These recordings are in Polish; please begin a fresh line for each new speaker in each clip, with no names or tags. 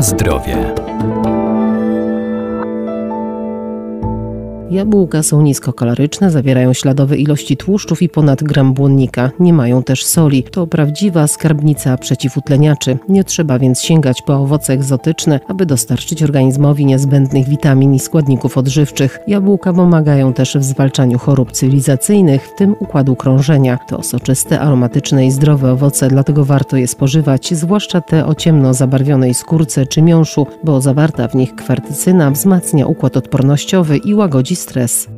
Zdrowie.
Jabłka są niskokaloryczne, zawierają śladowe ilości tłuszczów i ponad gram błonnika. Nie mają też soli. To prawdziwa skarbnica przeciwutleniaczy. Nie trzeba więc sięgać po owoce egzotyczne, aby dostarczyć organizmowi niezbędnych witamin i składników odżywczych. Jabłka pomagają też w zwalczaniu chorób cywilizacyjnych, w tym układu krążenia. To soczyste, aromatyczne i zdrowe owoce, dlatego warto je spożywać, zwłaszcza te o ciemno zabarwionej skórce czy miąższu, bo zawarta w nich kwertycyna wzmacnia układ odpornościowy i łagodzi stres.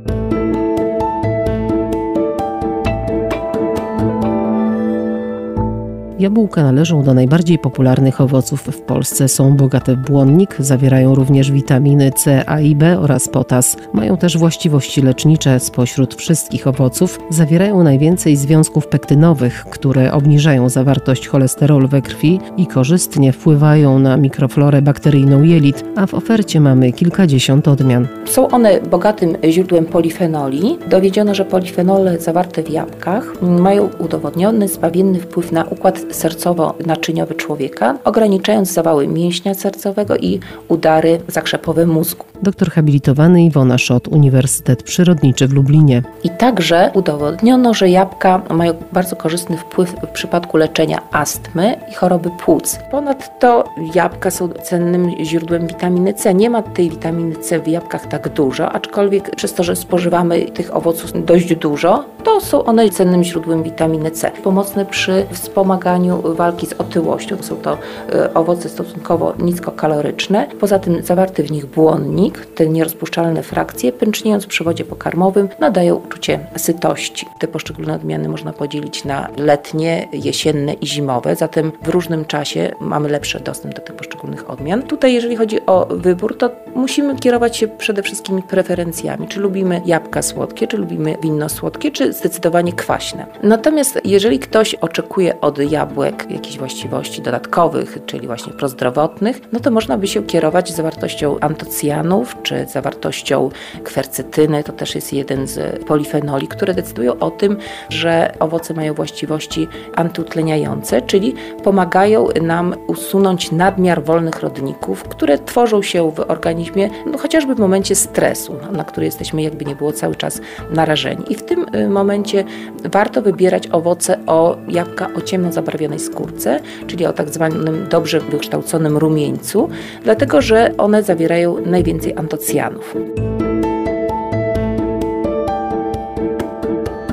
Jabłka należą do najbardziej popularnych owoców w Polsce. Są bogate w błonnik, zawierają również witaminy C, A i B oraz potas. Mają też właściwości lecznicze. Spośród wszystkich owoców zawierają najwięcej związków pektynowych, które obniżają zawartość cholesterolu we krwi i korzystnie wpływają na mikroflorę bakteryjną jelit, a w ofercie mamy kilkadziesiąt odmian.
Są one bogatym źródłem polifenoli. Dowiedziono, że polifenole zawarte w jabłkach mają udowodniony zbawienny wpływ na układ sercowo-naczyniowy człowieka, ograniczając zawały mięśnia sercowego i udary zakrzepowe mózgu.
Doktor habilitowany Iwona Szot, Uniwersytet Przyrodniczy w Lublinie.
I także udowodniono, że jabłka mają bardzo korzystny wpływ w przypadku leczenia astmy i choroby płuc. Ponadto jabłka są cennym źródłem witaminy C. Nie ma tej witaminy C w jabłkach tak dużo, aczkolwiek przez to, że spożywamy tych owoców dość dużo, to są one cennym źródłem witaminy C. Pomocne przy wspomaganiu walki z otyłością. Są to e, owoce stosunkowo niskokaloryczne. Poza tym zawarty w nich błonnik, te nierozpuszczalne frakcje, pęczniejąc przy wodzie pokarmowym, nadają uczucie sytości. Te poszczególne odmiany można podzielić na letnie, jesienne i zimowe, zatem w różnym czasie mamy lepszy dostęp do tych poszczególnych odmian. Tutaj, jeżeli chodzi o wybór, to musimy kierować się przede wszystkim preferencjami. Czy lubimy jabłka słodkie, czy lubimy winno słodkie, czy zdecydowanie kwaśne. Natomiast jeżeli ktoś oczekuje od jabłek jakichś właściwości dodatkowych, czyli właśnie prozdrowotnych, no to można by się kierować zawartością antocjanów, czy zawartością kwercetyny. To też jest jeden z polifenoli, które decydują o tym, że owoce mają właściwości antyutleniające, czyli pomagają nam usunąć nadmiar wolnych rodników, które tworzą się w organizmie no, chociażby w momencie stresu, na który jesteśmy jakby nie było cały czas narażeni. I w tym y, momencie warto wybierać owoce o jabłka o ciemno zabarwionej skórce, czyli o tak zwanym dobrze wykształconym rumieńcu, dlatego że one zawierają najwięcej antocjanów.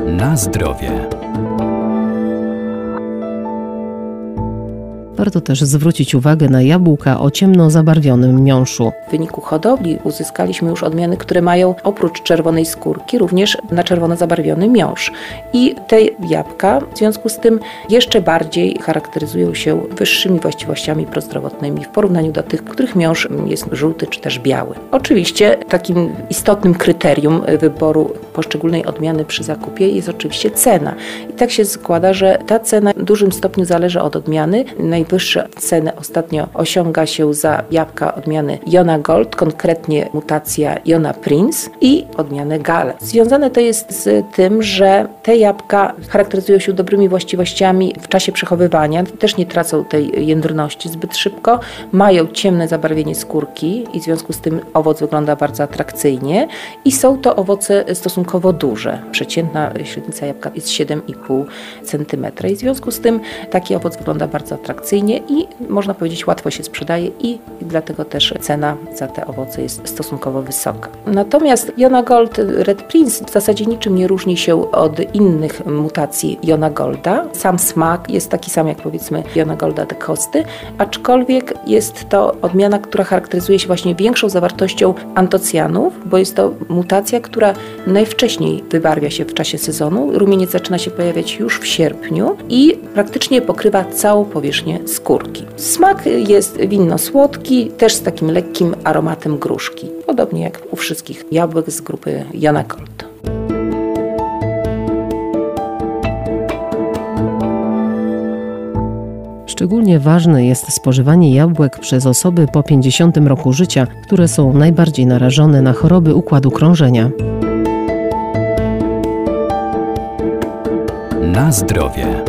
Na zdrowie.
Warto też zwrócić uwagę na jabłka o ciemno zabarwionym miąższu.
W wyniku hodowli uzyskaliśmy już odmiany, które mają oprócz czerwonej skórki również na czerwono zabarwiony miąższ. I te jabłka w związku z tym jeszcze bardziej charakteryzują się wyższymi właściwościami prozdrowotnymi w porównaniu do tych, których miąższ jest żółty czy też biały. Oczywiście takim istotnym kryterium wyboru poszczególnej odmiany przy zakupie jest oczywiście cena. I tak się składa, że ta cena w dużym stopniu zależy od odmiany. Najwyższe ceny ostatnio osiąga się za jabłka odmiany Jona Gold, konkretnie mutacja Jona Prince i odmianę Gale. Związane to jest z tym, że te jabłka charakteryzują się dobrymi właściwościami w czasie przechowywania, też nie tracą tej jędrności zbyt szybko, mają ciemne zabarwienie skórki i w związku z tym owoc wygląda bardzo atrakcyjnie i są to owoce stosunkowo duże. Przeciętna średnica jabłka jest 7,5 cm i w związku z tym taki owoc wygląda bardzo atrakcyjnie i można powiedzieć łatwo się sprzedaje i dlatego też cena za te owoce jest stosunkowo wysoka. Natomiast Jona Gold Red Prince w zasadzie niczym nie różni się od innych mutacji Jona Golda. Sam smak jest taki sam jak powiedzmy Jona Golda de Costy, aczkolwiek jest to odmiana, która charakteryzuje się właśnie większą zawartością antocjanów, bo jest to mutacja, która najwcześniej wybarwia się w czasie sezonu. Rumieniec zaczyna się pojawiać już w sierpniu i praktycznie pokrywa całą powierzchnię skórki. Smak jest winno-słodki, też z takim lekkim aromatem gruszki, podobnie jak u wszystkich jabłek z grupy Jana Gold.
Szczególnie ważne jest spożywanie jabłek przez osoby po 50 roku życia, które są najbardziej narażone na choroby układu krążenia.
Na zdrowie.